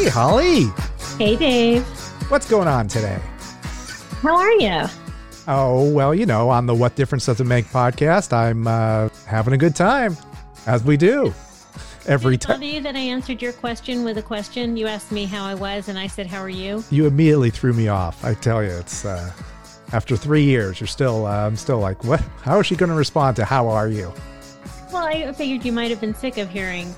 Hey, Holly. Hey, Dave. What's going on today? How are you? Oh, well, you know, on the What Difference Does It Make podcast, I'm uh, having a good time, as we do every time. tell you that I answered your question with a question? You asked me how I was, and I said, How are you? You immediately threw me off. I tell you, it's uh, after three years, you're still, uh, I'm still like, what? How is she going to respond to how are you? Well, I figured you might have been sick of hearing,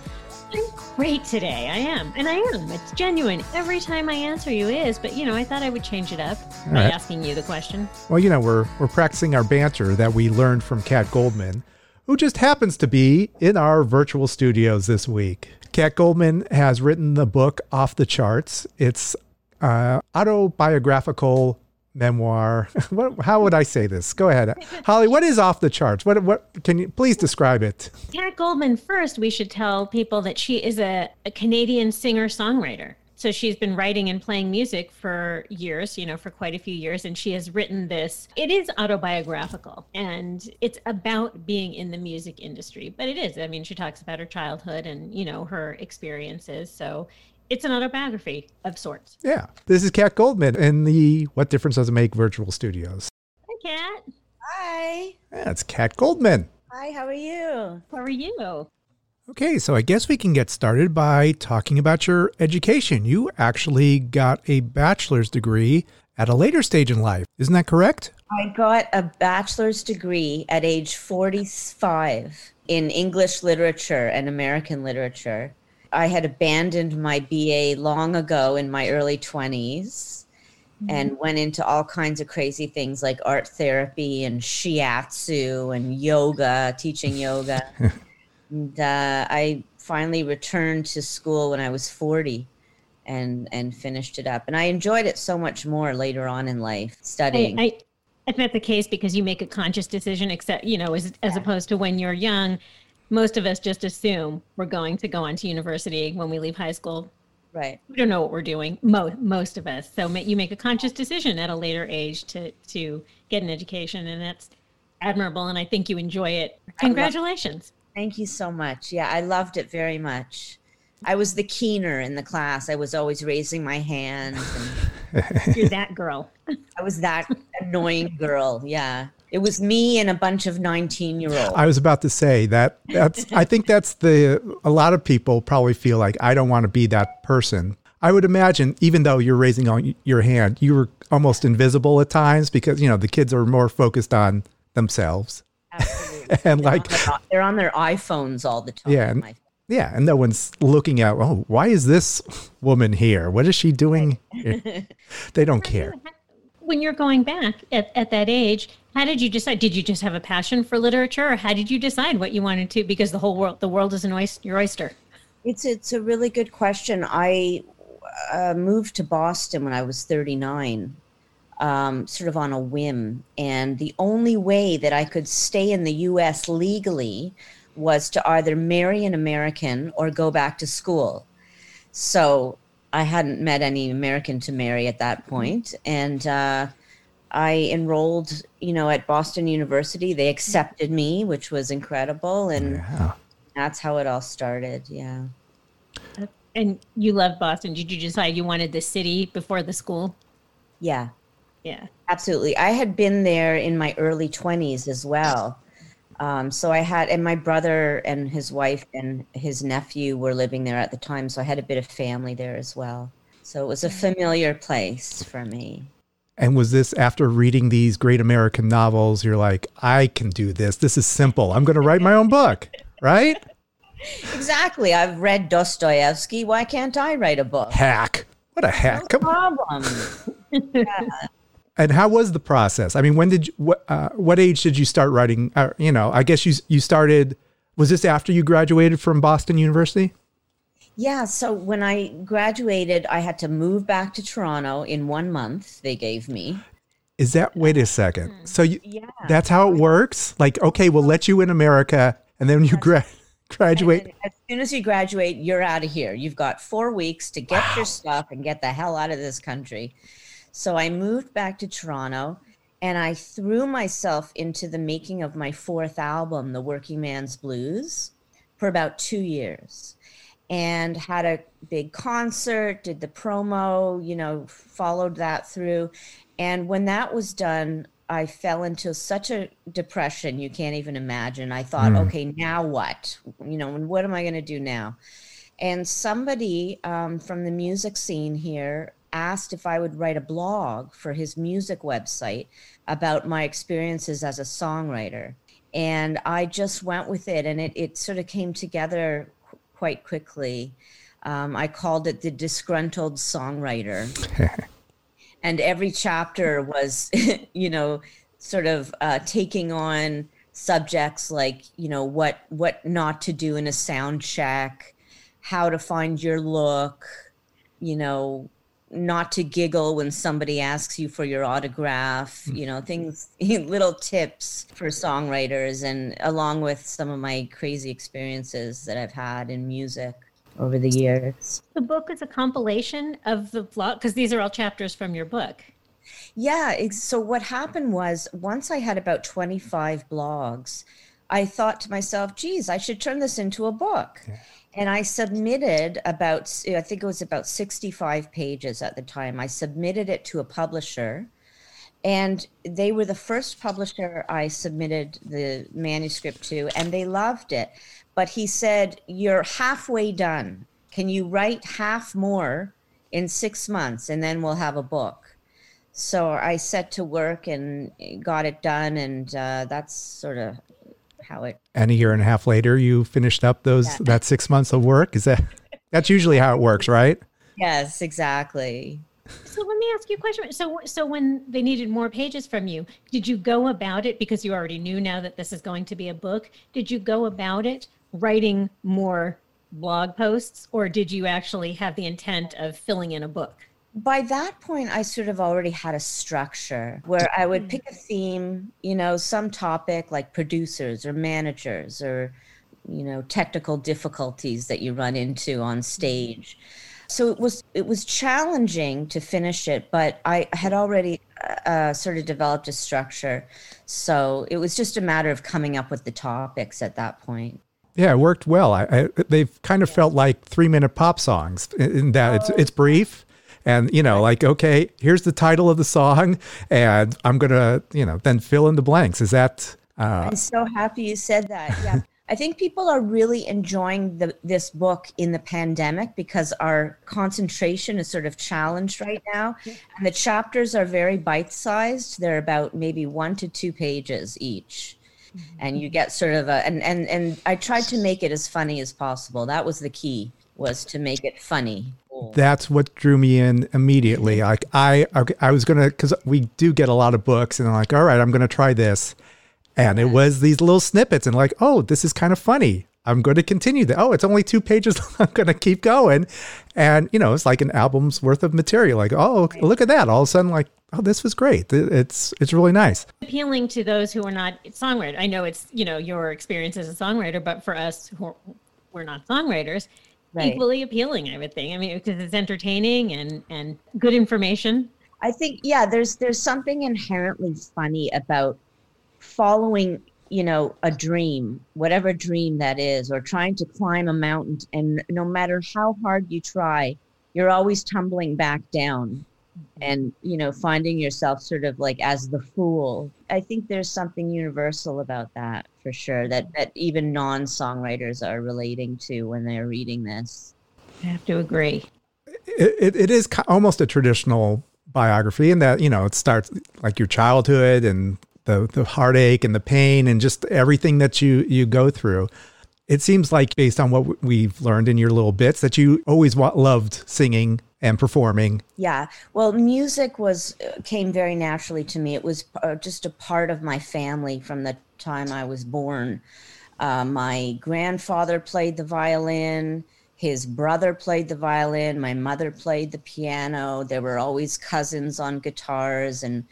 I'm great today. I am. And I am. It's genuine. Every time I answer you is, but you know, I thought I would change it up by right. asking you the question. Well, you know, we're we're practicing our banter that we learned from Kat Goldman, who just happens to be in our virtual studios this week. Kat Goldman has written the book Off the Charts. It's uh, autobiographical memoir. what, how would I say this? Go ahead, Holly. What is Off the Charts? What what can you please describe it? Kat Goldman, first, we should tell people that she is a, a Canadian singer songwriter. So she's been writing and playing music for years, you know, for quite a few years. And she has written this. It is autobiographical and it's about being in the music industry, but it is. I mean, she talks about her childhood and, you know, her experiences. So it's an autobiography of sorts. Yeah, this is Kat Goldman in the What Difference Does It Make virtual studios. Hi, Kat. Hi. Yeah, it's Kat Goldman. Hi, how are you? How are you? Okay, so I guess we can get started by talking about your education. You actually got a bachelor's degree at a later stage in life. Isn't that correct? I got a bachelor's degree at age 45 in English literature and American literature. I had abandoned my BA long ago in my early 20s and went into all kinds of crazy things like art therapy and shiatsu and yoga, teaching yoga. and uh, I finally returned to school when I was 40 and and finished it up. And I enjoyed it so much more later on in life studying. I, I, it's not the case because you make a conscious decision, except, you know, as, as opposed to when you're young, most of us just assume we're going to go on to university when we leave high school. right. We don't know what we're doing, Most most of us. So you make a conscious decision at a later age to, to get an education, and that's admirable. And I think you enjoy it. Congratulations. Thank you so much. Yeah, I loved it very much. I was the keener in the class. I was always raising my hand. And You're that girl. I was that annoying girl. Yeah. It was me and a bunch of 19 year olds. I was about to say that that's I think that's the a lot of people probably feel like I don't want to be that person. I would imagine even though you're raising on your hand, you were almost invisible at times because you know the kids are more focused on themselves Absolutely. and like They're on their iPhones all the time. Yeah, and- yeah, and no one's looking at oh why is this woman here? What is she doing? they don't care. When you're going back at, at that age, how did you decide? Did you just have a passion for literature, or how did you decide what you wanted to? Because the whole world, the world is an oyster, your oyster. It's it's a really good question. I uh, moved to Boston when I was 39, um, sort of on a whim, and the only way that I could stay in the U.S. legally was to either marry an American or go back to school. So I hadn't met any American to marry at that point, and uh, I enrolled, you know, at Boston University. They accepted me, which was incredible, and Yeah. that's how it all started. Yeah. And you love Boston. Did you decide you wanted the city before the school? Yeah, Yeah. absolutely. I had been there in my early 20s as well. Um, so I had, and my brother and his wife and his nephew were living there at the time. So I had a bit of family there as well. So it was a familiar place for me. And was this after reading these great American novels? You're like, I can do this. This is simple. I'm going to write my own book, right? Exactly. I've read Dostoevsky. Why can't I write a book? Hack. What a hack. Come on. Problem. And how was the process? I mean, when did you, what, uh, what age did you start writing? Uh, you know, I guess you, you started, was this after you graduated from Boston University? Yeah, so when I graduated, I had to move back to Toronto in one month, they gave me. Is that, wait a second. Hmm. So you, Yeah. that's how it works? Like, okay, we'll let you in America. And then you gra- graduate, as soon as you graduate, you're out of here. You've got four weeks to get your stuff and get the hell out of this country. So I moved back to Toronto and I threw myself into the making of my fourth album, The Working Man's Blues, for about two years. And had a big concert, did the promo, you know, followed that through. And when that was done, I fell into such a depression you can't even imagine. I thought, mm. okay, now what? You know, and what am I going to do now? And somebody um, from the music scene here asked if I would write a blog for his music website about my experiences as a songwriter. And I just went with it, and it, it sort of came together quite quickly. Um, I called it the disgruntled songwriter. and every chapter was, you know, sort of uh, taking on subjects like, you know, what what not to do in a sound check, how to find your look, you know, not to giggle when somebody asks you for your autograph, hmm. you know, things, little tips for songwriters, and along with some of my crazy experiences that I've had in music over the years. The book is a compilation of the blog because these are all chapters from your book. Yeah. So what happened was once I had about 25 blogs, I thought to myself, geez, I should turn this into a book. Yeah. And I submitted about, I think it was about 65 pages at the time. I submitted it to a publisher, and they were the first publisher I submitted the manuscript to, and they loved it. But he said, You're halfway done. Can you write half more in six months, and then we'll have a book? So I set to work and got it done, and uh, that's sort of how it. And a year and a half later, you finished up those yeah. that six months of work. Is that that's usually how it works, right? Yes, exactly. So let me ask you a question. So, so when they needed more pages from you, did you go about it because you already knew now that this is going to be a book? Did you go about it writing more blog posts, or did you actually have the intent of filling in a book? By that point, I sort of already had a structure where I would mm-hmm. pick a theme, you know, some topic like producers or managers or, you know, technical difficulties that you run into on mm-hmm. stage. So it was it was challenging to finish it, but I had already uh, uh, sort of developed a structure. So it was just a matter of coming up with the topics at that point. Yeah, it worked well. I, I, they've kind of felt like three minute pop songs in that oh. it's it's brief and you know like okay here's the title of the song and i'm gonna you know then fill in the blanks is that uh, i'm so happy you said that yeah I think people are really enjoying the, this book in the pandemic because our concentration is sort of challenged right now. And the chapters are very bite sized. They're about maybe one to two pages each. Mm-hmm. And you get sort of a, and, and, and I tried to make it as funny as possible. That was the key, was to make it funny Oh. that's what drew me in immediately. Mm-hmm. Like I, I was gonna, because we do get a lot of books, and I'm like, all right, I'm gonna try this, and it was these little snippets, and like, oh, this is kind of funny. I'm going to continue that. Oh, it's only two pages. I'm going to keep going, and you know, it's like an album's worth of material. Like, oh, look at that! All of a sudden, like, oh, this was great. It's it's really nice. Appealing to those who are not songwriters. I know it's you know your experience as a songwriter, but for us who are, we're not songwriters, right. equally appealing, I would think. I mean, because it's entertaining and and good information. I think yeah, there's there's something inherently funny about following, you know, a dream, whatever dream that is, or trying to climb a mountain and no matter how hard you try, you're always tumbling back down and you know finding yourself sort of like as the fool. I think there's something universal about that for sure that that even non-songwriters are relating to when they're reading this. I have to agree. It, it, it is almost a traditional biography in that you know it starts like your childhood and the the heartache and the pain and just everything that you you go through. It seems like based on what we've learned in your little bits that you always loved singing and performing. Yeah. Well, music was uh, came very naturally to me. It was uh, just a part of my family from the time I was born. Uh, my grandfather played the violin. His brother played the violin. My mother played the piano. There were always cousins on guitars and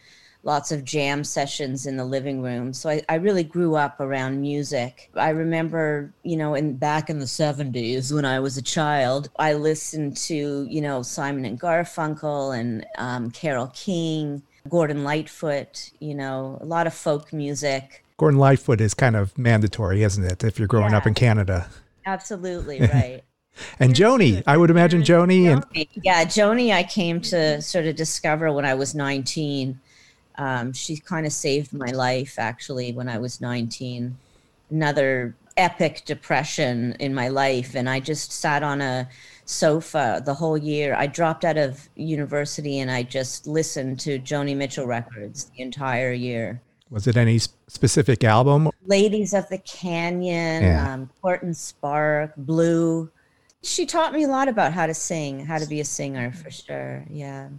lots of jam sessions in the living room. So I, I, really grew up around music. I remember, you know, in back in the 70s when I was a child, I listened to, you know, Simon and Garfunkel and um, Carole King, Gordon Lightfoot, you know, a lot of folk music. Gordon Lightfoot is kind of mandatory, isn't it, if you're growing yeah. up in Canada? Absolutely, right. And Joni, I would imagine Joni and yeah, Joni, I came to sort of discover when I was 19. Um, she kind of saved my life actually when I was 19. Another epic depression in my life, and I just sat on a sofa the whole year. I dropped out of university and I just listened to Joni Mitchell records the entire year. Was it any specific album? Ladies of the Canyon, yeah. um, Court and Spark, Blue. She taught me a lot about how to sing, how to be a singer for sure. Yeah.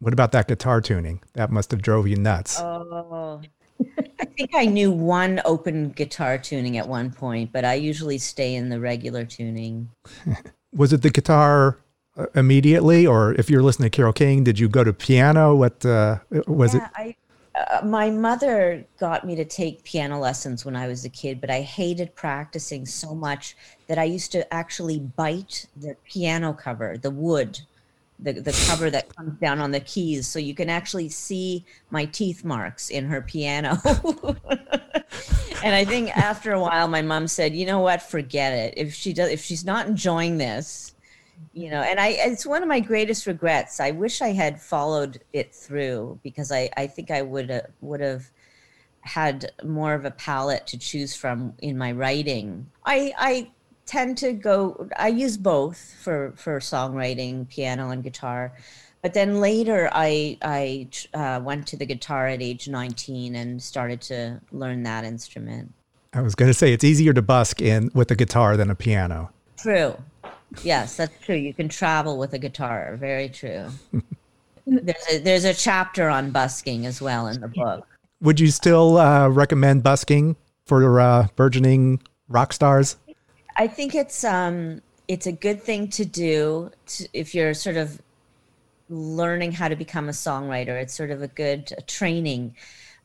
What about that guitar tuning? That must have drove you nuts. Oh, I think I knew one open guitar tuning at one point, but I usually stay in the regular tuning. was it the guitar uh, immediately, or if you're listening to Carole King, did you go to piano? What uh, was yeah, it? I, uh, my mother got me to take piano lessons when I was a kid, but I hated practicing so much that I used to actually bite the piano cover, the wood, the, the cover that comes down on the keys. So you can actually see my teeth marks in her piano. and I think after a while, my mom said, you know what, forget it. If she does, if she's not enjoying this, you know and i it's one of my greatest regrets i wish i had followed it through because i i think i would uh, would have had more of a palette to choose from in my writing i i tend to go i use both for for songwriting piano and guitar but then later i i uh, went to the guitar at age 19 and started to learn that instrument i was going to say it's easier to busk in with a guitar than a piano true Yes, that's true. You can travel with a guitar. Very true. there's a, there's a chapter on busking as well in the book. Would you still uh, recommend busking for uh, burgeoning rock stars? I think it's um it's a good thing to do to, if you're sort of learning how to become a songwriter. It's sort of a good training,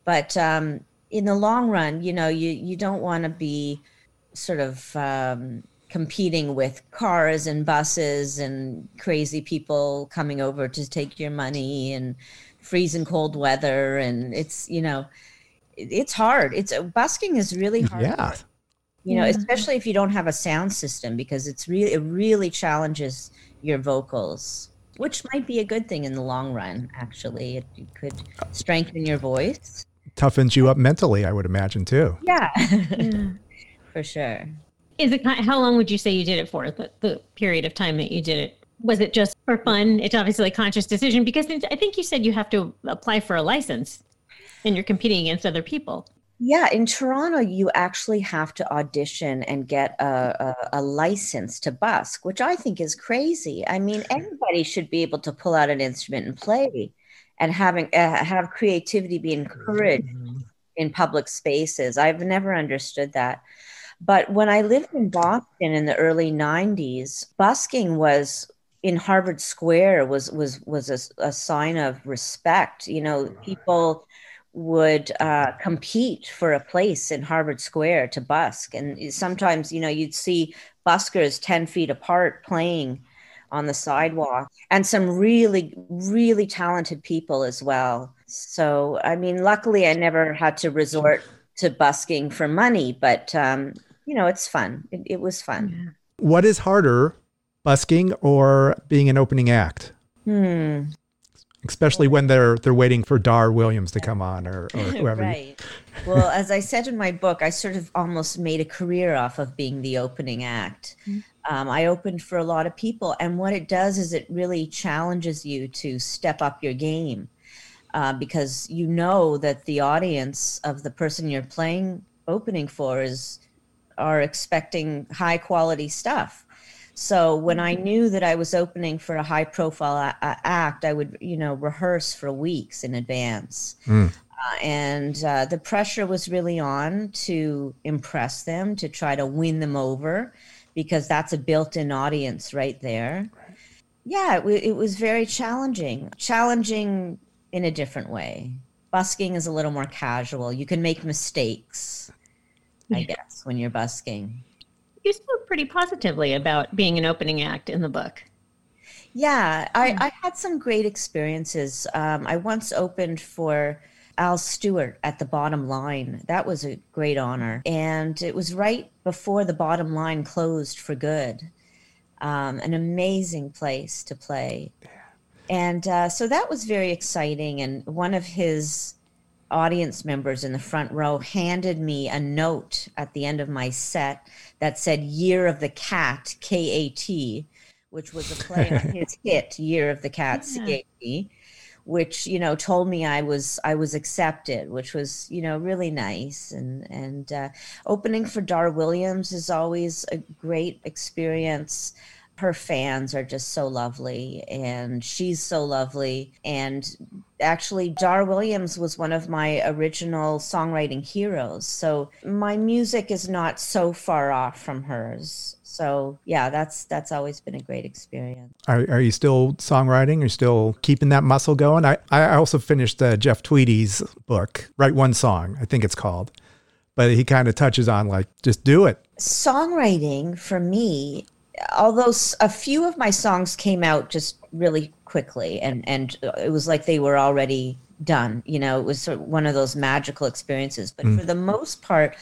but um, in the long run, you know, you you don't want to be sort of um, competing with cars and buses and crazy people coming over to take your money and freezing cold weather. And it's you know it's hard. It's busking is really hard. Yeah you know especially if you don't have a sound system because it's really it really challenges your vocals which might be a good thing in the long run actually it, it could strengthen your voice toughens you up mentally i would imagine too yeah, yeah. for sure is it how long would you say you did it for? The, the period of time that you did it was it just for fun? It's obviously a conscious decision because I think you said you have to apply for a license, and you're competing against other people. Yeah, in Toronto, you actually have to audition and get a, a, a, license to busk, which I think is crazy. I mean, anybody should be able to pull out an instrument and play, and having uh, have creativity be encouraged mm-hmm. in public spaces. I've never understood that. But when I lived in Boston in the early 90s, busking was in Harvard Square was was was a, a sign of respect. You know, people would uh, compete for a place in Harvard Square to busk, and sometimes you know you'd see buskers ten feet apart playing on the sidewalk, and some really really talented people as well. So I mean, luckily I never had to resort to busking for money, but um, you know, it's fun. It, it was fun. What is harder, busking or being an opening act? Hmm. Especially when they're they're waiting for Dar Williams to come on or, or whoever. right. Well, as I said in my book, I sort of almost made a career off of being the opening act. Mm-hmm. Um, I opened for a lot of people, and what it does is it really challenges you to step up your game. Uh, because you know that the audience of the person you're playing opening for is are expecting high quality stuff. So when I knew that I was opening for a high profile a- act, I would, you know, rehearse for weeks in advance. Mm. Uh, and uh, the pressure was really on to impress them, to try to win them over, because that's a built in audience right there. Yeah, it, w- it was very challenging, challenging in a different way. Busking is a little more casual. You can make mistakes. I guess, when you're busking. You spoke pretty positively about being an opening act in the book. Yeah, I, I had some great experiences. Um, I once opened for Al Stewart at the bottom line. That was a great honor. And it was right before the bottom line closed for good. um, an amazing place to play. And uh, so that was very exciting. And one of his audience members in the front row handed me a note at the end of my set that said Year of the Cat, K A T, which was a play on his hit, Year of the Cat, C A T which you know told me I was I was accepted, which was you know really nice. And and uh, opening for Dar Williams is always a great experience. Her fans are just so lovely, and she's so lovely. And actually, Dar Williams was one of my original songwriting heroes. So my music is not so far off from hers. So yeah that's that's always been a great experience. Are, are you still songwriting? Are you still keeping that muscle going? I i also finished uh, jeff tweedy's book write one song i think it's called. But he kind of touches on like just do it. Songwriting for me although a few of my songs came out just really quickly and and it was like they were already done you know it was sort of one of those magical experiences but mm. for the most part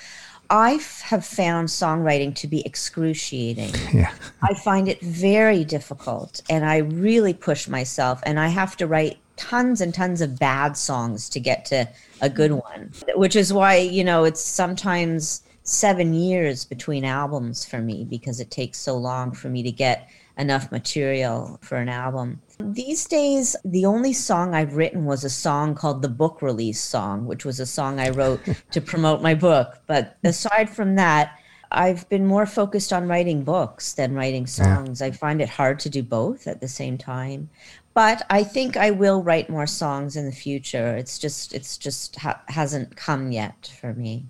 I have found songwriting to be excruciating. Yeah. I find it very difficult and I really push myself and I have to write tons and tons of bad songs to get to a good one, which is why, you know, it's sometimes 7 years between albums for me because it takes so long for me to get enough material for an album. These days, the only song I've written was a song called the Book Release Song, which was a song I wrote to promote my book. But aside from that, I've been more focused on writing books than writing songs. Yeah. I find it hard to do both at the same time. But I think I will write more songs in the future. It's just it's just ha- hasn't come yet for me.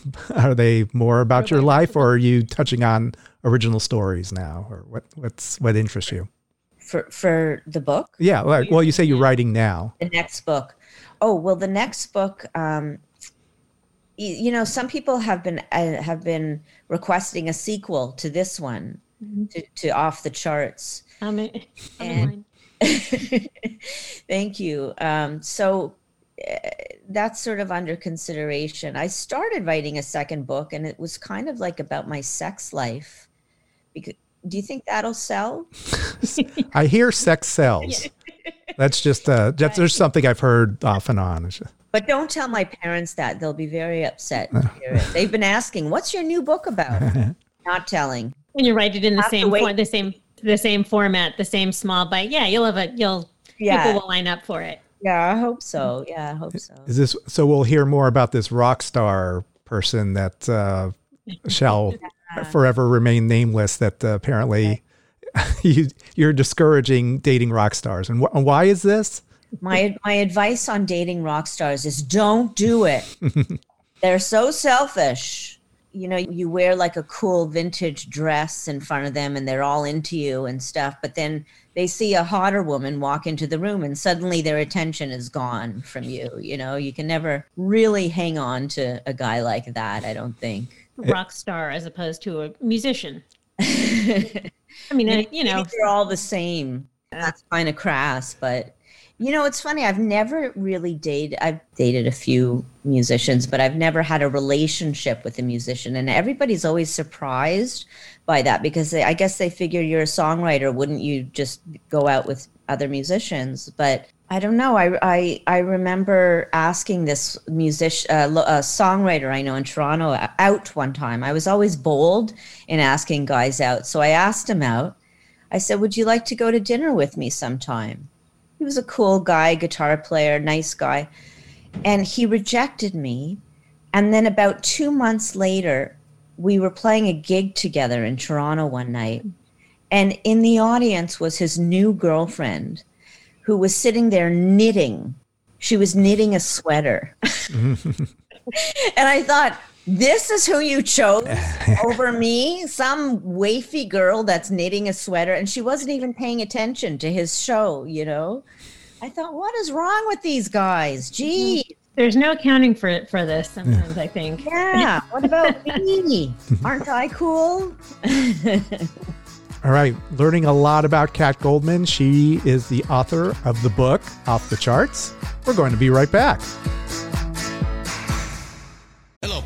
Are they more about your life or are you touching on original stories now or what what's what interests you? for for the book? Yeah. Well, well, you say you're writing now. The next book. Oh well, the next book. Um, you, you know, some people have been uh, have been requesting a sequel to this one, mm-hmm. to, to off the charts. Um, and, thank you. Um, so that's sort of under consideration. I started writing a second book, and it was kind of like about my sex life, because do you think that'll sell? I hear sex sells. That's just uh, that's there's something I've heard off and on. But don't tell my parents that; they'll be very upset. They've been asking, "What's your new book about?" Not telling. And you write it in the same for, the same the same format, the same small bite. Yeah, you'll have a you'll yeah. people will line up for it. Yeah, I hope so. Yeah, I hope so. Is this so? We'll hear more about this rock star person that uh, shall forever remain nameless that uh, apparently you, you're discouraging dating rock stars. And wh- why is this? My my advice on dating rock stars is don't do it. They're so selfish. You know, you wear like a cool vintage dress in front of them and they're all into you and stuff, but then they see a hotter woman walk into the room and suddenly their attention is gone from you. You know, you can never really hang on to a guy like that, I don't think rock star as opposed to a musician. I mean, maybe, you know, they're all the same. That's kind of crass, but you know, it's funny. I've never really dated. I've dated a few musicians, but I've never had a relationship with a musician, and everybody's always surprised by that because they, I guess they figure you're a songwriter. Wouldn't you just go out with other musicians? But I don't know. I I, I remember asking this musician, uh, a songwriter I know in Toronto, out one time. I was always bold in asking guys out, so I asked him out. I said, "Would you like to go to dinner with me sometime?" He was a cool guy, guitar player, nice guy, and he rejected me. And then about two months later, we were playing a gig together in Toronto one night, and in the audience was his new girlfriend who was sitting there knitting. She was knitting a sweater. and I thought, this is who you chose over me? Some wafy girl that's knitting a sweater? And she wasn't even paying attention to his show you know? I thought what is wrong with these guys? Mm-hmm. Gee there's no accounting for it for this sometimes i think yeah what about me aren't i cool all right, learning a lot about Kat Goldman. She is the author of the book Off the Charts. We're going to be right back.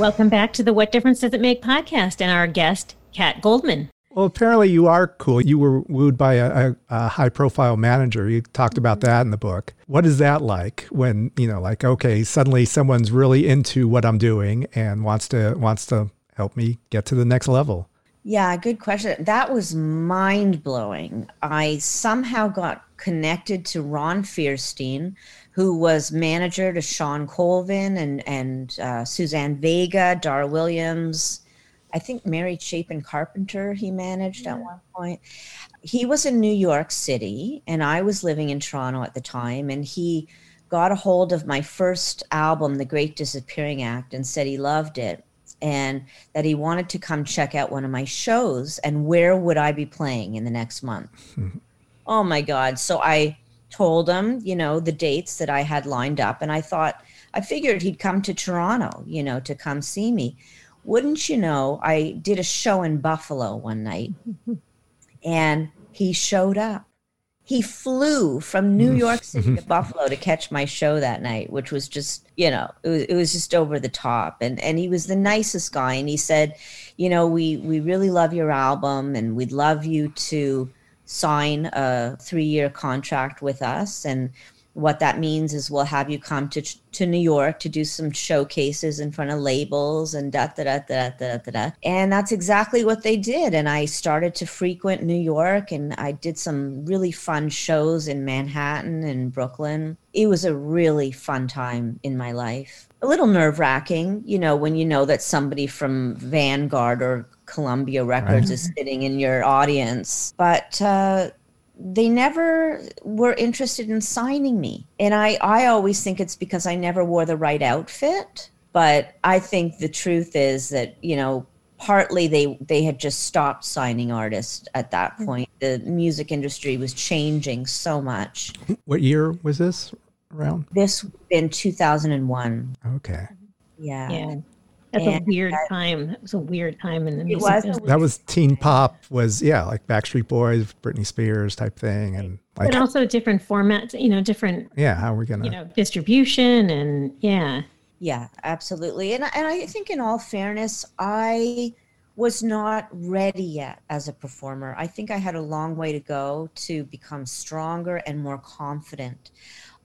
Welcome back to the What Difference Does It Make podcast and our guest, Kat Goldman. Well, apparently you are cool. You were wooed by a, a, a high profile manager. You talked about mm-hmm. that in the book. What is that like when, you know, like, okay, suddenly someone's really into what I'm doing and wants to wants to help me get to the next level? Yeah, good question. That was mind blowing. I somehow got connected to Ron Fierstein, who was manager to Shawn Colvin and and uh, Suzanne Vega, Dar Williams. I think Mary Chapin Carpenter he managed at one point. He was in New York City, and I was living in Toronto at the time, and he got a hold of my first album, The Great Disappearing Act, and said he loved it and that he wanted to come check out one of my shows and where would I be playing in the next month. oh my God. So I told him, you know, the dates that I had lined up. And I thought, I figured he'd come to Toronto, you know, to come see me. Wouldn't you know, I did a show in Buffalo one night and he showed up. He flew from New mm-hmm. York City to Buffalo to catch my show that night, which was just, you know, it was, it was just over the top. And and he was the nicest guy. And he said, you know, we we really love your album and we'd love you to sign a three year contract with us. And what that means is we'll have you come to to New York to do some showcases in front of labels and da da da da da da da. And that's exactly what they did. And I started to frequent New York, and I did some really fun shows in Manhattan and Brooklyn. It was a really fun time in my life. A little nerve wracking, you know, when you know that somebody from Vanguard or Columbia Records right. is sitting in your audience. But uh, they never were interested in signing me. And I, I always think it's because I never wore the right outfit. But I think the truth is that, you know, partly they they had just stopped signing artists at that hmm. point. The music industry was changing so much. What year was this around? This in 2001. Okay. Yeah. Yeah. That's and a weird that, time. It was a weird time in the music was, industry. That was teen pop was yeah, like Backstreet Boys, Britney Spears type thing and like But also different formats, you know, different Yeah, how are we gonna you know, distribution and yeah. Yeah, absolutely. And and I think in all fairness, I was not ready yet as a performer. I think I had a long way to go to become stronger and more confident.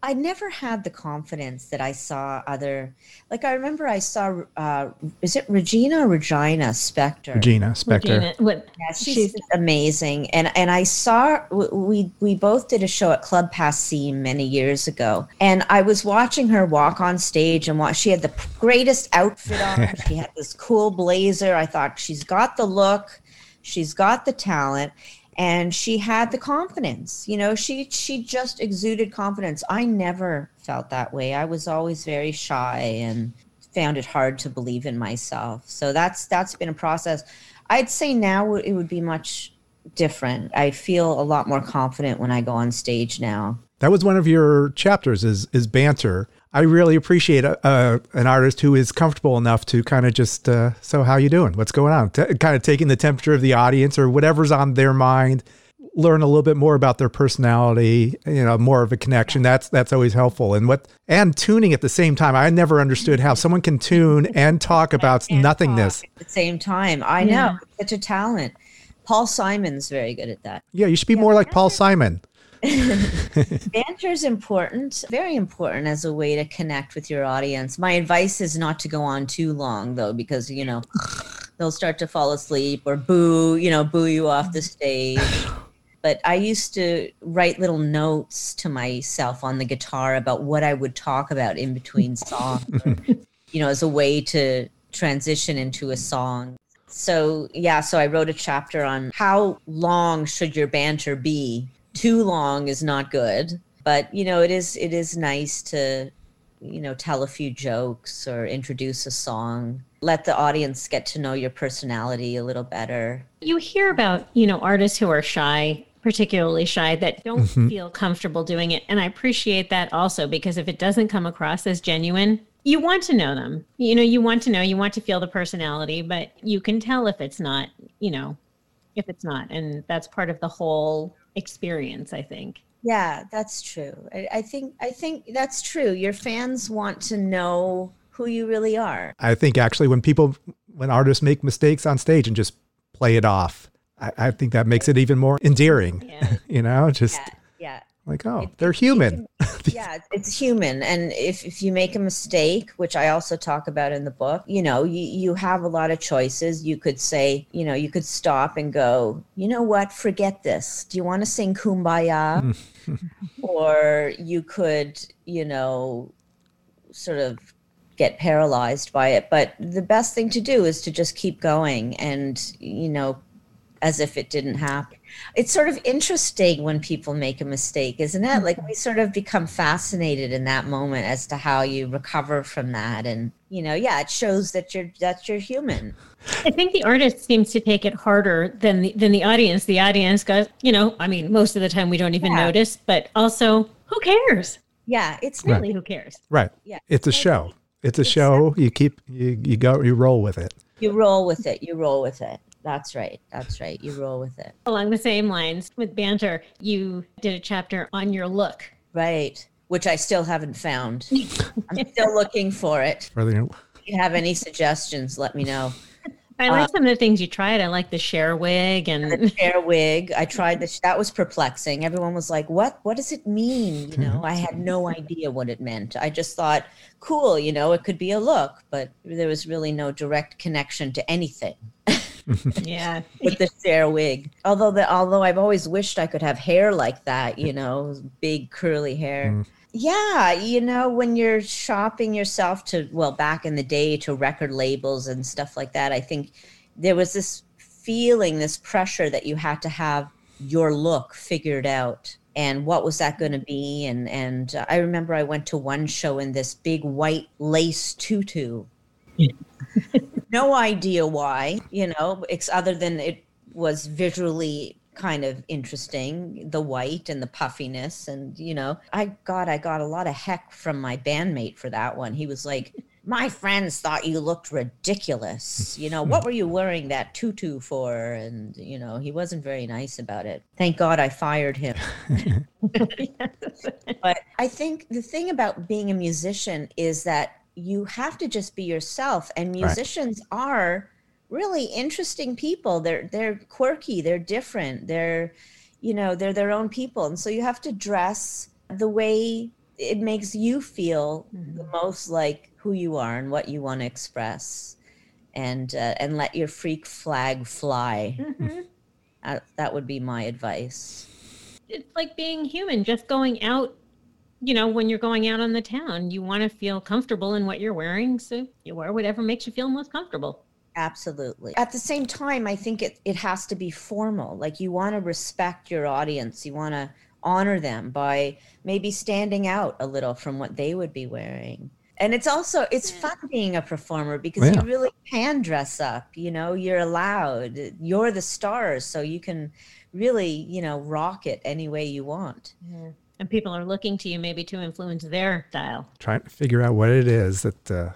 I never had the confidence that I saw other, like I remember I saw, uh, is it Regina or Regina Spektor? Regina Spektor. Regina, what, yeah, she's, she's, amazing. And and I saw we we both did a show at Club Passim many years ago, and I was watching her walk on stage and watch. She had the greatest outfit on. she had this cool blazer. I thought she's got the look, she's got the talent and she had the confidence you know she she just exuded confidence. I never felt that way. I was always very shy and found it hard to believe in myself. So that's that's been a process. I'd say now it would be much different. I feel a lot more confident when i go on stage now that was one of your chapters is is banter I really appreciate a, a, an artist who is comfortable enough to kind of just, uh, so how you doing? What's going on? T- kind of taking the temperature of the audience or whatever's on their mind, learn a little bit more about their personality, you know, more of a connection. That's that's always helpful. And what and tuning at the same time. I never understood how someone can tune and talk about and nothingness talk at the same time. I yeah. know, such a talent. Paul Simon's very good at that. Yeah, you should be yeah, more like Paul Simon. Banter is important, very important as a way to connect with your audience. My advice is not to go on too long, though, because, you know, they'll start to fall asleep or boo, you know, boo you off the stage. But I used to write little notes to myself on the guitar about what I would talk about in between songs, or, you know, as a way to transition into a song. So, yeah, so I wrote a chapter on how long should your banter be too long is not good but you know it is it is nice to you know tell a few jokes or introduce a song. Let the audience get to know your personality a little better. You hear about you know artists who are shy particularly shy that don't mm-hmm. feel comfortable doing it. And i appreciate that also because if it doesn't come across as genuine you want to know them. You know you want to know you want to feel the personality but you can tell if it's not you know if it's not. And that's part of the whole experience i think. Yeah that's true. I, I, think i think that's true. Your fans want to know who you really are. I think actually when people when artists make mistakes on stage and just play it off i, I think that makes it even more endearing yeah. you know just yeah, yeah like oh they're human. yeah it's human. And if, if you make a mistake which i also talk about in the book you know you, you have a lot of choices. You could say you know you could stop and go you know what? Forget this. Do you want to sing kumbaya? Or you could you know sort of get paralyzed by it. But the best thing to do is to just keep going and you know as if it didn't happen it's sort of interesting when people make a mistake, isn't it? Like mm-hmm. we sort of become fascinated in that moment as to how you recover from that. And, you know, yeah, it shows that you're that you're human. I think the artist seems to take it harder than the than the audience. The audience goes, you know, I mean, most of the time we don't even yeah. notice, but also who cares? Yeah, it's really right. who cares. Right. Yeah. It's a show. It's a it's show. You keep you you go you roll with it. You roll with it. You roll with it. That's right. That's right. You roll with it. Along the same lines with banter, you did a chapter on your look. Right. Which I still haven't found. I'm still looking for it. If you have any suggestions, let me know. I like uh, some of the things you tried. I like the Cher wig and the Cher wig. I tried this. That was perplexing. Everyone was like, "What? What does it mean?" You know, I had no idea what it meant. I just thought, "Cool," you know, it could be a look, but there was really no direct connection to anything. yeah, with the Cher wig. Although the although I've always wished I could have hair like that, you know, big curly hair. Mm. Yeah, you know, when you're shopping yourself to well, back in the day to record labels and stuff like that, I think there was this feeling, this pressure that you had to have your look figured out and what was that going to be and and uh, i remember i went to one show in this big white lace tutu no idea why, you know, it's other than it was visually kind of interesting the white and the puffiness and you know i got i got a lot of heck from my bandmate for that one. He was like my friends thought you looked ridiculous. You know what were you wearing that tutu for? And you know he wasn't very nice about it. Thank god i fired him. But i think the thing about being a musician is that you have to just be yourself and musicians right. are really interesting people they're they're quirky they're different they're you know they're their own people and so you have to dress the way it makes you feel mm-hmm. the most like who you are and what you want to express and uh, and let your freak flag fly mm-hmm. uh, that would be my advice it's like being human just going out you know, when you're going out on the town, you want to feel comfortable in what you're wearing. So you wear whatever makes you feel most comfortable. Absolutely. At the same time, I think it, it has to be formal. Like you want to respect your audience, you want to honor them by maybe standing out a little from what they would be wearing. And it's also it's fun being a performer because Yeah. you really can dress up, you know, you're allowed. You're the stars, so you can really, you know, rock it any way you want. And people are looking to you maybe to influence their style. trying to figure out what it is that uh,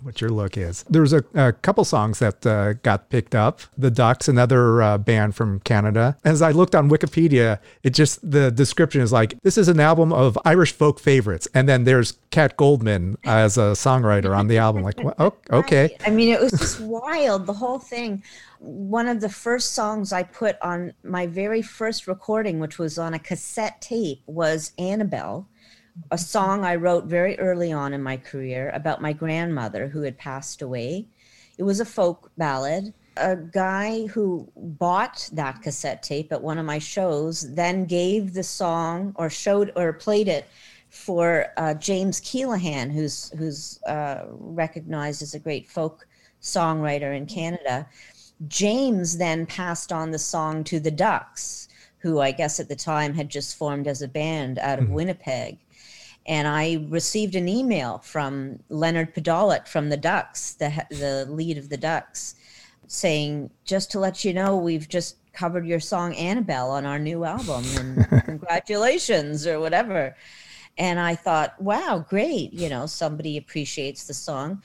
what your look is. There was a, a couple songs that uh, got picked up. The Duhks, another uh, band from Canada. As I looked on Wikipedia, it just the description is like this is an album of Irish folk favorites, and then there's Kat Goldman as a songwriter on the album. Like, oh, okay, Right. I mean, it was just wild, the whole thing. One of the first songs I put on my very first recording, which was on a cassette tape, was Annabelle, a song I wrote very early on in my career about my grandmother who had passed away. It was a folk ballad. A guy who bought that cassette tape at one of my shows then gave the song or showed or played it for uh, James Keelaghan, who's who's uh, recognized as a great folk songwriter in Canada. James then passed on the song to the Duhks, who I guess at the time had just formed as a band out of Winnipeg. And I received an email from Leonard Podolak from the Duhks, the the lead of the Duhks, saying, "Just to let you know, we've just covered your song Annabelle on our new album, and congratulations or whatever." And I thought, "Wow, great! You know, somebody appreciates the song."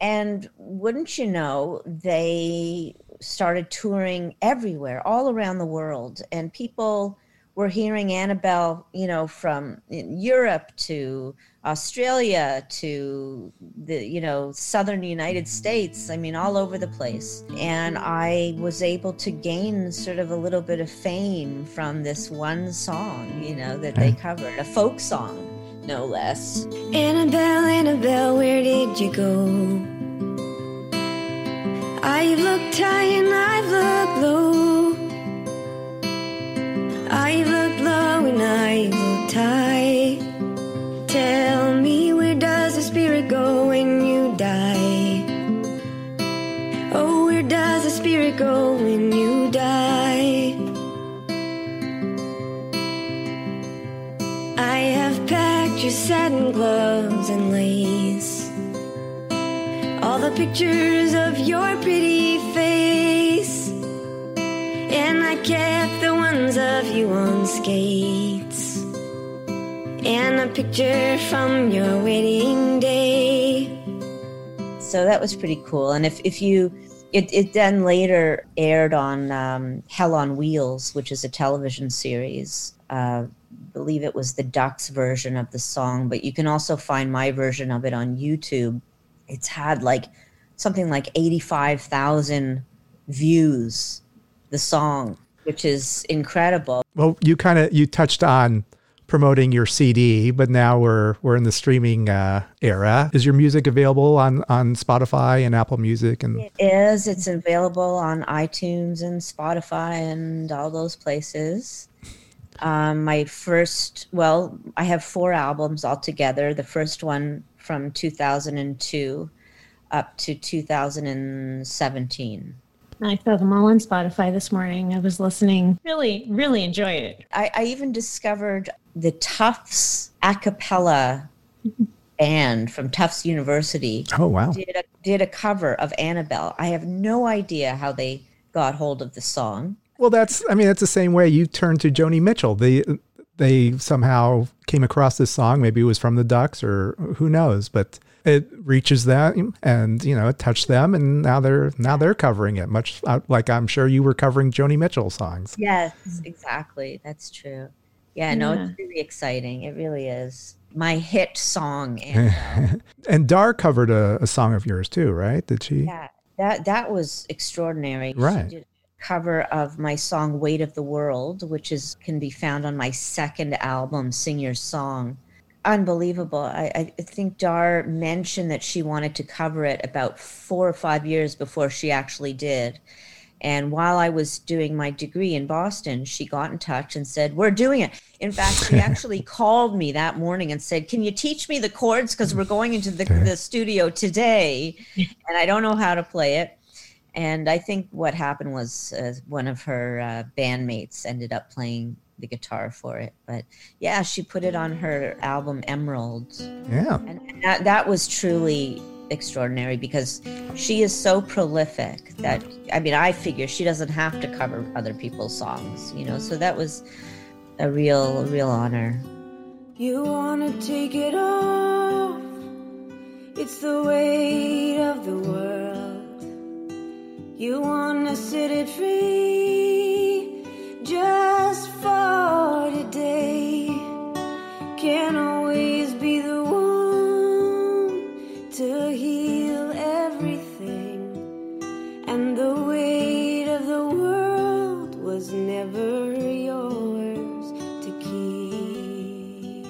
And wouldn't you know, they started touring everywhere, all around the world, and people were hearing Annabelle, you know, from in Europe to Australia to the, you know, southern United States. I mean, all over the place. And I was able to gain sort of a little bit of fame from this one song, you know, that they covered, a folk song, no less. Annabelle, Annabelle, where did you go? I've looked high and I've looked low. I've low and I've looked high. Tell me, where does the spirit go when you die? Oh, where does the spirit go when you die? I have packed your satin gloves and lace. All the pictures of your pretty face. And I kept the of you on skates. And a picture from your wedding day. so that was pretty cool. And if, if you, it, it then later aired on um, Hell on Wheels, which is a television series. Uh, believe it was the Duhks version of the song, but you can also find my version of it on YouTube. It's had like something like 85,000 views, the song, which is incredible. Well, you kind of you touched on promoting your CD, but now we're we're in the streaming uh, era. Is your music available on on Spotify and Apple Music and It is. It's available on iTunes and Spotify and all those places. Um, my first, well, I have four albums altogether. The first one from 2002 up to 2017. I saw them all on Spotify this morning. I was listening. Really, really enjoyed it. I, I even discovered the Tufts a cappella band from Tufts University Oh wow. did a, did a cover of Annabelle. I have no idea how they got hold of the song. Well, that's I mean that's the same way you turned to Joni Mitchell. They they somehow came across this song. Maybe it was from the Duhks or who knows, but it reaches them and you know it touched them, and now they're now they're covering it. Much uh, like I'm sure you were covering Joni Mitchell songs. Yes, exactly. That's true. Yeah, no, it's really exciting. It really is. My hit song, And Dar covered a, a song of yours too, right? Did she? yeah, that that was extraordinary. Right. She did a cover of my song "Weight of the World," which is can be found on my second album, "Sing Your Song." Unbelievable. I, I think Dar mentioned that she wanted to cover it about four or five years before she actually did. And while I was doing my degree in Boston, she got in touch and said, We're doing it. In fact, she actually called me that morning and said, Can you teach me the chords? Because we're going into the, the studio today and I don't know how to play it. And I think what happened was uh, one of her uh, bandmates ended up playing the guitar for it. But yeah, she put it on her album Emeralds. Yeah. And that, that was truly extraordinary because she is so prolific that I mean I figure she doesn't have to cover other people's songs, you know. So that was a real a real honor. You wanna take it off. It's the weight of the world. You wanna set it free just for today. Can't always be the one to heal everything. And the weight of the world was never yours to keep.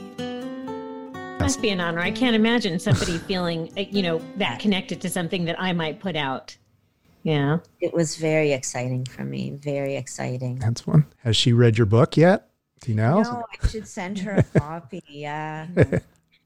Must be an honor. I can't imagine somebody feeling, you know, that connected to something that I might put out. Yeah. It was very exciting for me, very exciting. That's one. Has she read your book yet? Do you know? No, I should send her a copy. Yeah.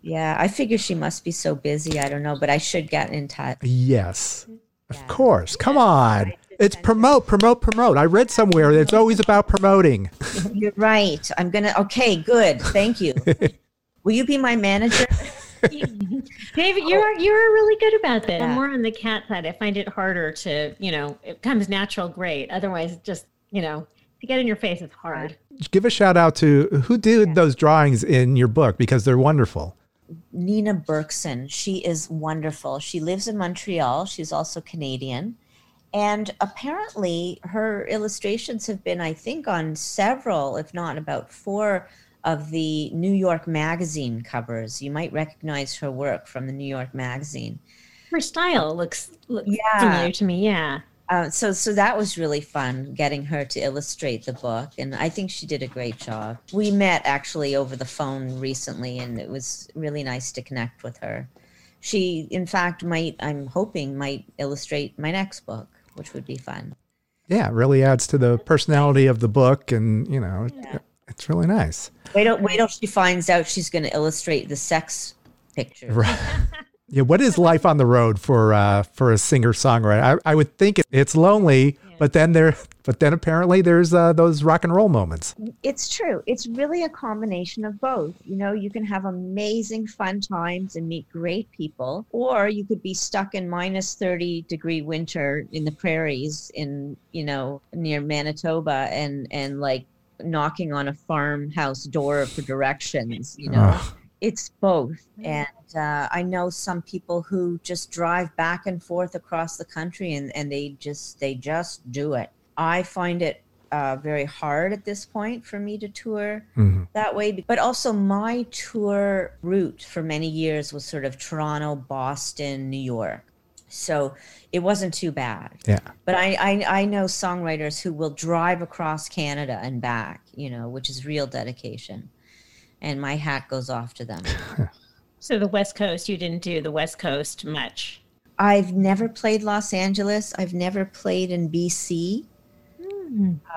Yeah, I figure she must be so busy. I don't know, but I should get in touch. Yes. Of Yeah. course. Come on. It's promote, promote, promote. I read somewhere that it's always about promoting. You're right. I'm gonna. Okay, good. Thank you. Will you be my manager? David, you're you're really good about that. I'm Yeah. more on the cat side. I find it harder to, you know, it comes natural great. Otherwise, just, you know, to get in your face is hard. Give a shout out to who did those drawings in your book because they're wonderful. Nina Berkson. She is wonderful. She lives in Montreal. She's also Canadian. And apparently, her illustrations have been, I think, on several, if not about four, of the New York Magazine covers. You might recognize her work from the New York Magazine. Her style looks, looks Yeah. familiar to me. Yeah. Uh, so, so that was really fun getting her to illustrate the book, and I think she did a great job. We met actually over the phone recently, and it was really nice to connect with her. She, in fact, might I'm hoping might illustrate my next book, which would be fun. Yeah, it really adds to the personality of the book and, you know, Yeah. It's really nice. Wait till wait till she finds out she's going to illustrate the sex picture. Right. Yeah, what is life on the road for uh, for a singer songwriter? I, I would think it's lonely, but then there, but then apparently there's uh, those rock and roll moments. It's true. It's really a combination of both. You know, you can have amazing fun times and meet great people, or you could be stuck in minus 30 degree winter in the prairies in, you know, near Manitoba and, and like knocking on a farmhouse door for directions, you know. Ugh. It's both. And uh, I know some people who just drive back and forth across the country and, and they just they just do it. I find it uh, very hard at this point for me to tour Mhm. that way. But also, my tour route for many years was sort of Toronto, Boston, New York. So it wasn't too bad. Yeah. But I, I, I know songwriters who will drive across Canada and back, you know, which is real dedication. And my hat goes off to them. So the West Coast, you didn't do the West Coast much. I've never played Los Angeles. I've never played in BC.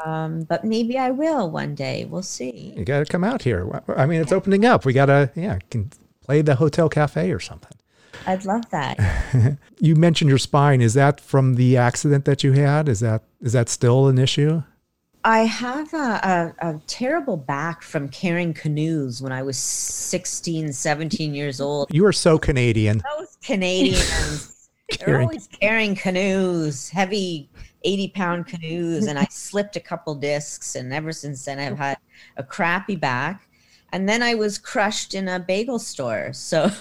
Um, but maybe I will one day. We'll see. You got to come out here. I mean, it's opening up. We got to, yeah, can play the hotel cafe or something. I'd love that. You mentioned your spine. Is that from the accident that you had? Is that is that still an issue? I have a, a, a terrible back from carrying canoes when I was 16, 17 years old. You are so Canadian. Those Canadians, they're always carrying canoes, heavy 80 pound canoes. And I slipped a couple discs. And ever since then, I've had a crappy back. And then I was crushed in a bagel store. So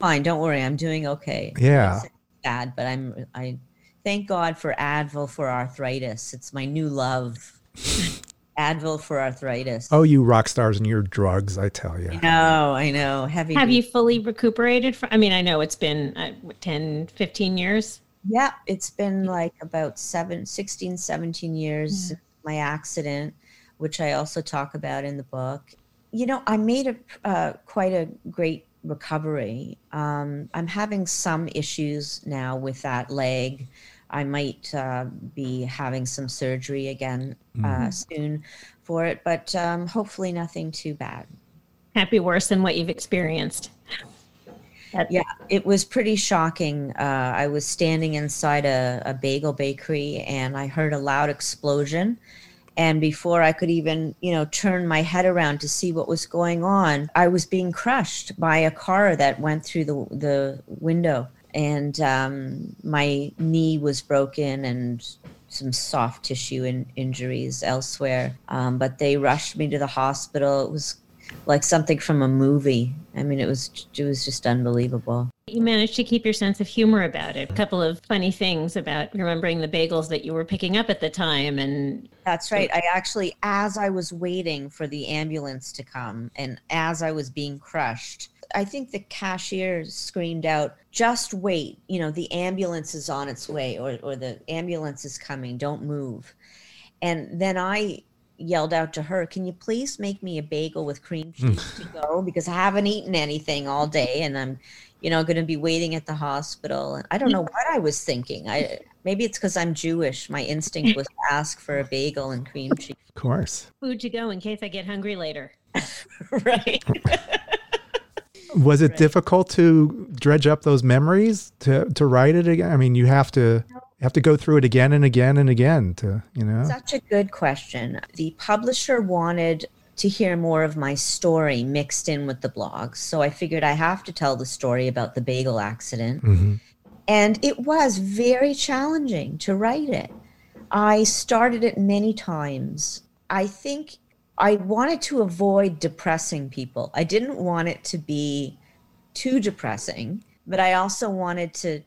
fine. Don't worry. I'm doing okay. Yeah. It's sad, but I'm, I thank God for Advil for arthritis. It's my new love. Advil for arthritis. Oh, you rock stars and your drugs, I tell you. No, I know, I know. Heavy. Have duty. you fully recuperated from? I mean, I know it's been uh, 10, 15 years. Yeah, it's been like about seven, 16, 17 years since my accident, which I also talk about in the book. You know, I made a uh, quite a great recovery. Um, I'm having some issues now with that leg. I might uh, be having some surgery again uh, soon for it, but um, hopefully nothing too bad. Can't be worse than what you've experienced. That's- Yeah, it was pretty shocking. Uh, I was standing inside a, a bagel bakery and I heard a loud explosion. And before I could even, you know, turn my head around to see what was going on, I was being crushed by a car that went through the the window, and um, my knee was broken and some soft tissue in, injuries elsewhere. Um, but they rushed me to the hospital. It was like something from a movie. I mean, it was it was just unbelievable. You managed to keep your sense of humor about it. A couple of funny things about remembering the bagels that you were picking up at the time. And That's right. I actually, as I was waiting for the ambulance to come, and as I was being crushed, I think the cashier screamed out, "Just wait! You know, the ambulance is on its way, or or the ambulance is coming. Don't move." And then I yelled out to her, "Can you please make me a bagel with cream hmm. cheese to go? Because I haven't eaten anything all day, and I'm, you know, going to be waiting at the hospital." And I don't know what I was thinking. I maybe it's because I'm Jewish. My instinct was to ask for a bagel and cream cheese. Of course. food to go in case I get hungry later. right. Was it difficult to dredge up those memories to to write it again? I mean, you have to you have to go through it again and again and again to you know. Such a good question. The publisher wanted to hear more of my story mixed in with the blogs. So I figured I have to tell the story about the bagel accident. Mhm. And it was very challenging to write it. I started it many times. I think I wanted to avoid depressing people. I didn't want it to be too depressing, but I also wanted to,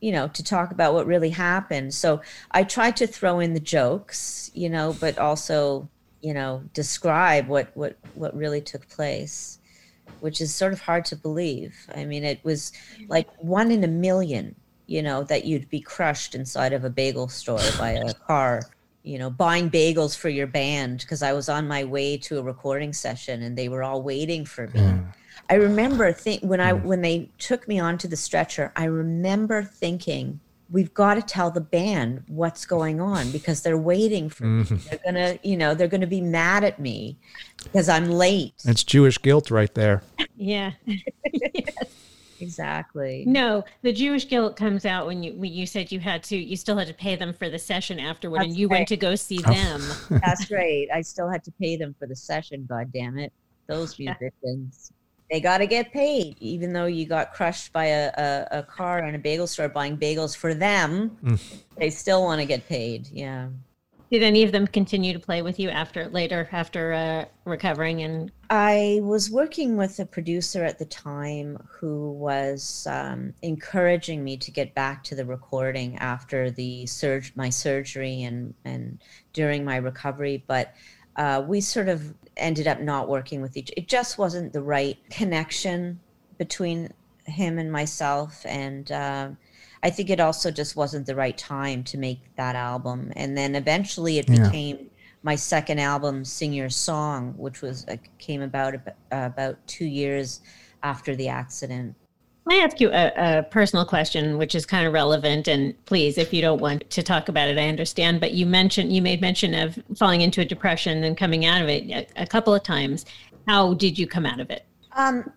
you know, to talk about what really happened. So I tried to throw in the jokes, you know, but also, you know, describe what what what really took place, which is sort of hard to believe. I mean, it was like one in a million, you know, that you'd be crushed inside of a bagel store by a car you know, buying bagels for your band because I was on my way to a recording session and they were all waiting for me. I remember think when I mm. when they took me onto the stretcher, I remember thinking, we've got to tell the band what's going on because they're waiting for me. Mm. They're gonna, you know, they're gonna be mad at me because I'm late. It's Jewish guilt right there. Yeah. Exactly. No, the Jewish guilt comes out when you when you said you had to you still had to pay them for the session afterward and you right. went to go see oh. them. That's right. I still had to pay them for the session, god damn it. Those musicians. They gotta get paid. Even though you got crushed by a, a, a car in a bagel store buying bagels for them, they still want to get paid. Yeah. Did any of them continue to play with you after later after uh, recovering and I was working with a producer at the time who was um, encouraging me to get back to the recording after the surge, my surgery, and and during my recovery. But uh, we sort of ended up not working with each. It just wasn't the right connection between him and myself, and uh, I think it also just wasn't the right time to make that album. And then eventually, it Yeah. became my second album, Sing Your Song, which was uh, came about ab- uh, about two years after the accident. Can I ask you a, a personal question, which is kind of relevant? And please, if you don't want to talk about it, I understand. But you mentioned you made mention of falling into a depression and coming out of it a, a couple of times. How did you come out of it? Um,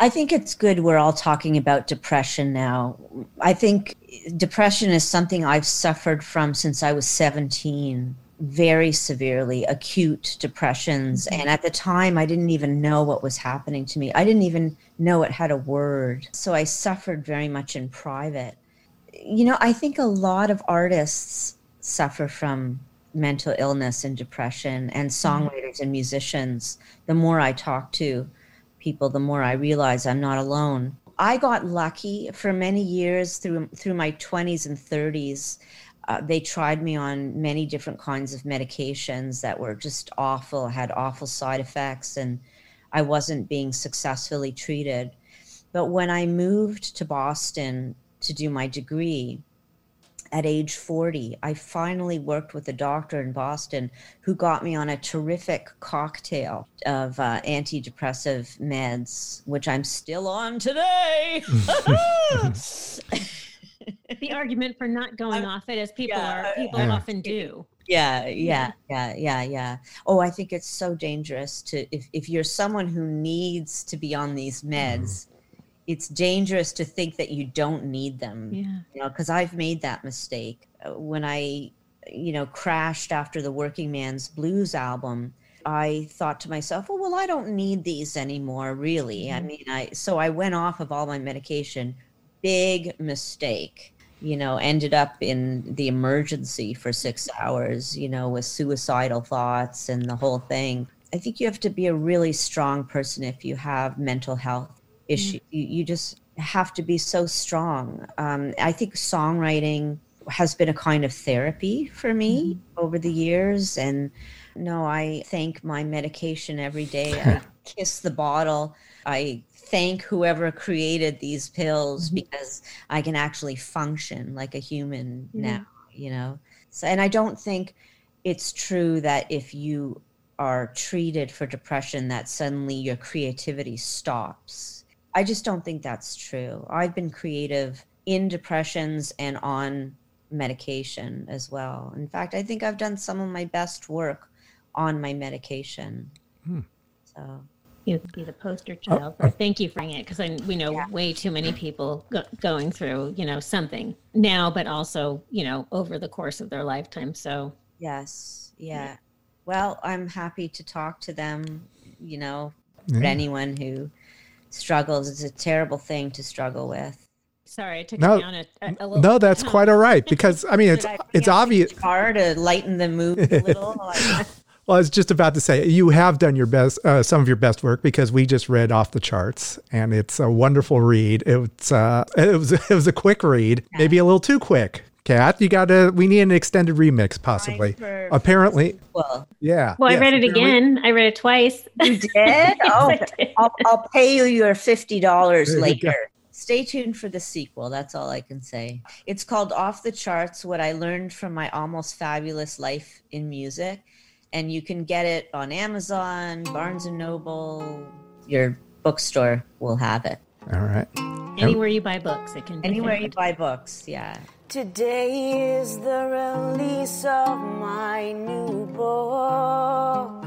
I think it's good we're all talking about depression now. I think depression is something I've suffered from since I was 17, very severely, acute depressions. Mm-hmm. And at the time, I didn't even know what was happening to me. I didn't even know it had a word. So I suffered very much in private. You know, I think a lot of artists suffer from mental illness and depression, and mm-hmm. songwriters and musicians. The more I talk to, people, the more I realize I'm not alone. I got lucky for many years through through my 20s and 30s. Uh, they tried me on many different kinds of medications that were just awful, had awful side effects, and I wasn't being successfully treated. But when I moved to Boston to do my degree, at age 40, I finally worked with a doctor in Boston who got me on a terrific cocktail of uh, antidepressive meds, which I'm still on today. The argument for not going off it, as people yeah, are people Yeah. often do. yeah, yeah, yeah, yeah, yeah. Oh, I think it's so dangerous to if, if you're someone who needs to be on these meds, it's dangerous to think that you don't need them. Yeah. You know, because I've made that mistake Uh, when I, you know, crashed after the Working Man's Blues album. I thought to myself, oh, well, I don't need these anymore, really. I mean, I so I went off of all my medication. Big mistake. You know, ended up in the emergency for six hours. You know, with suicidal thoughts and the whole thing. I think you have to be a really strong person if you have mental health issue. You, you just have to be so strong. Um, I think songwriting has been a kind of therapy for me over the years. And no, I thank my medication every day. I kiss the bottle. I thank whoever created these pills mm-hmm. because I can actually function like a human mm-hmm. now, you know? So, and I don't think it's true that if you are treated for depression, that suddenly your creativity stops. I just don't think that's true. I've been creative in depressions and on medication as well. In fact, I think I've done some of my best work on my medication. Hmm. So, You could be the poster oh, child. So thank you for bringing it because we know way too many people go, going through, you know, something now, but also, you know, over the course of their lifetime. So yes, yeah. Well, I'm happy to talk to them, you know, for Yeah. anyone who struggles. It's a terrible thing to struggle with. sorry, I took No, it down a, a, a little. No, that's quite all right because I mean it's Should I it's out obvious. guitar to lighten the mood a little. Like, Well, I was just about to say you have done your best, uh, some of your best work because we just read off the charts, and it's a wonderful read. It's uh, it was it was a quick read, maybe a little too quick. Kat, you got to. We need an extended remix, possibly. for- Apparently, well, yeah. Well, Yes, I read it again. I read it twice. you did? oh, I did. I'll, I'll pay you your fifty dollars There you later. Stay tuned for the sequel. That's all I can say. It's called Off the Charts: What I Learned from My Almost Fabulous Life in Music, and you can get it on Amazon, Barnes and Noble. Your bookstore will have it. All right. Anywhere you buy books, it can be Anywhere you buy books, yeah. Today is the release of my new book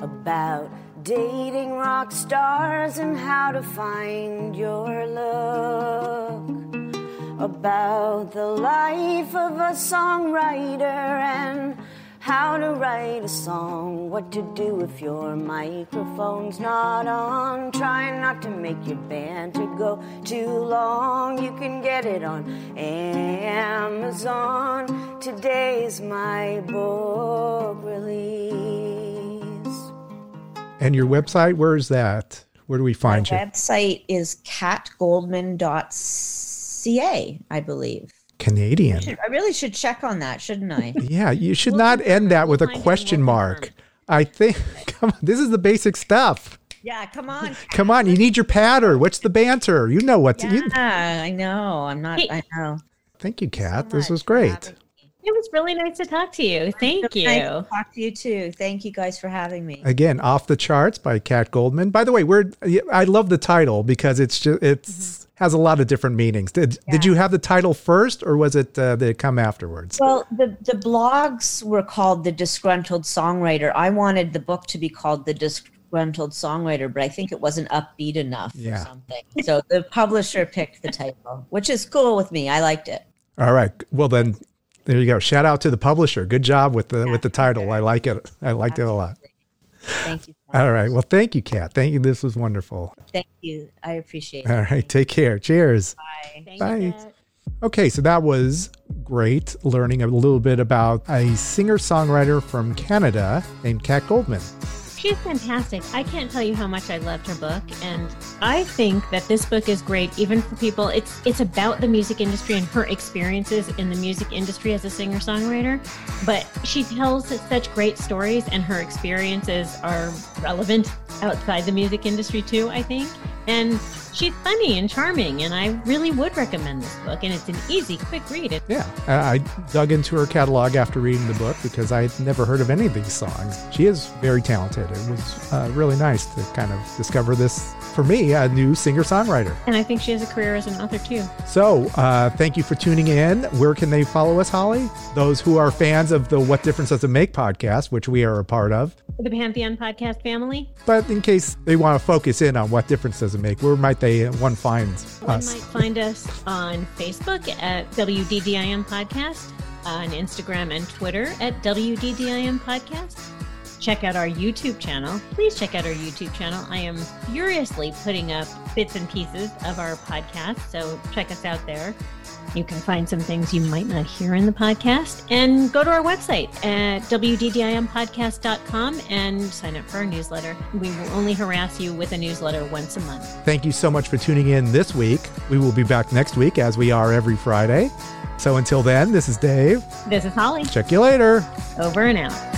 about dating rock stars and how to find your look. About the life of a songwriter and how to write a song, what to do if your microphone's not on. Try not to make your band to go too long. You can get it on Amazon. Today's my book release. And your website, where is that? Where do we My find you? website is katgoldman.ca, I believe. Canadian. Should- I really should check on that, shouldn't I? Yeah, you should We'll not end that with a question mark. I think. Come on, this is the basic stuff. Yeah, come on. Come on, you need your patter. What's the banter? You know what? to You, Yeah, I know. I'm not. Hey. I know. thank you, Kat. so this was great. It was really nice to talk to you. Thank Nice to you. Talk to you too. Thank you guys for having me. Again, off the charts by Kat Goldman. By the way, we're I love the title because it's just it's mm-hmm. Has a lot of different meanings. Did did you have the title first, or was it uh, did it come afterwards? Well, the the blogs were called the disgruntled songwriter. I wanted the book to be called the disgruntled songwriter, but I think it wasn't upbeat enough Yeah. or something. So the publisher picked the title, which is cool with me. I liked it. All right. Well then, there you go. Shout out to the publisher. Good job with the with the title. I like it. I liked it a lot. Thank you. So All much. right. Well, thank you, Kat. Thank you. This was wonderful. Thank you. I appreciate it. All right. Take care. Cheers. Bye. Thank Bye. you. Okay, so that was great learning a little bit about a singer songwriter from Canada named Kat Goldman. She's fantastic. I can't tell you how much I loved her book, and I think that this book is great, even for people. It's it's about the music industry and her experiences in the music industry as a singer songwriter, but she tells such great stories, and her experiences are relevant outside the music industry too. I think, and she's funny and charming, and I really would recommend this book. And it's an easy, quick read. Yeah, I I dug into her catalog after reading the book because I had never heard of any of these songs. She is very talented. It was uh, really nice to kind of discover this, for me, a new singer songwriter. and I think she has a career as an author too. So, uh, thank you for tuning in. Where can they follow us, Holly? Those who are fans of the What Difference Does It Make podcast, which we are a part of. The Pantheon podcast family. But in case they want to focus in on what difference does it make, where might they one find One us? might find us on Facebook at WDDIM Podcast, on Instagram and Twitter at WDDIM Podcast. Check out our YouTube channel. Please check out our YouTube channel. I am furiously putting up bits and pieces of our podcast, so check us out there. You can find some things you might not hear in the podcast and go to our website at WDDIMpodcast.com and sign up for our newsletter. We will only harass you with a newsletter once a month. Thank you so much for tuning in this week. We will be back next week as we are every Friday. So until then, this is Dave. This is Holly. Check you later. Over and out.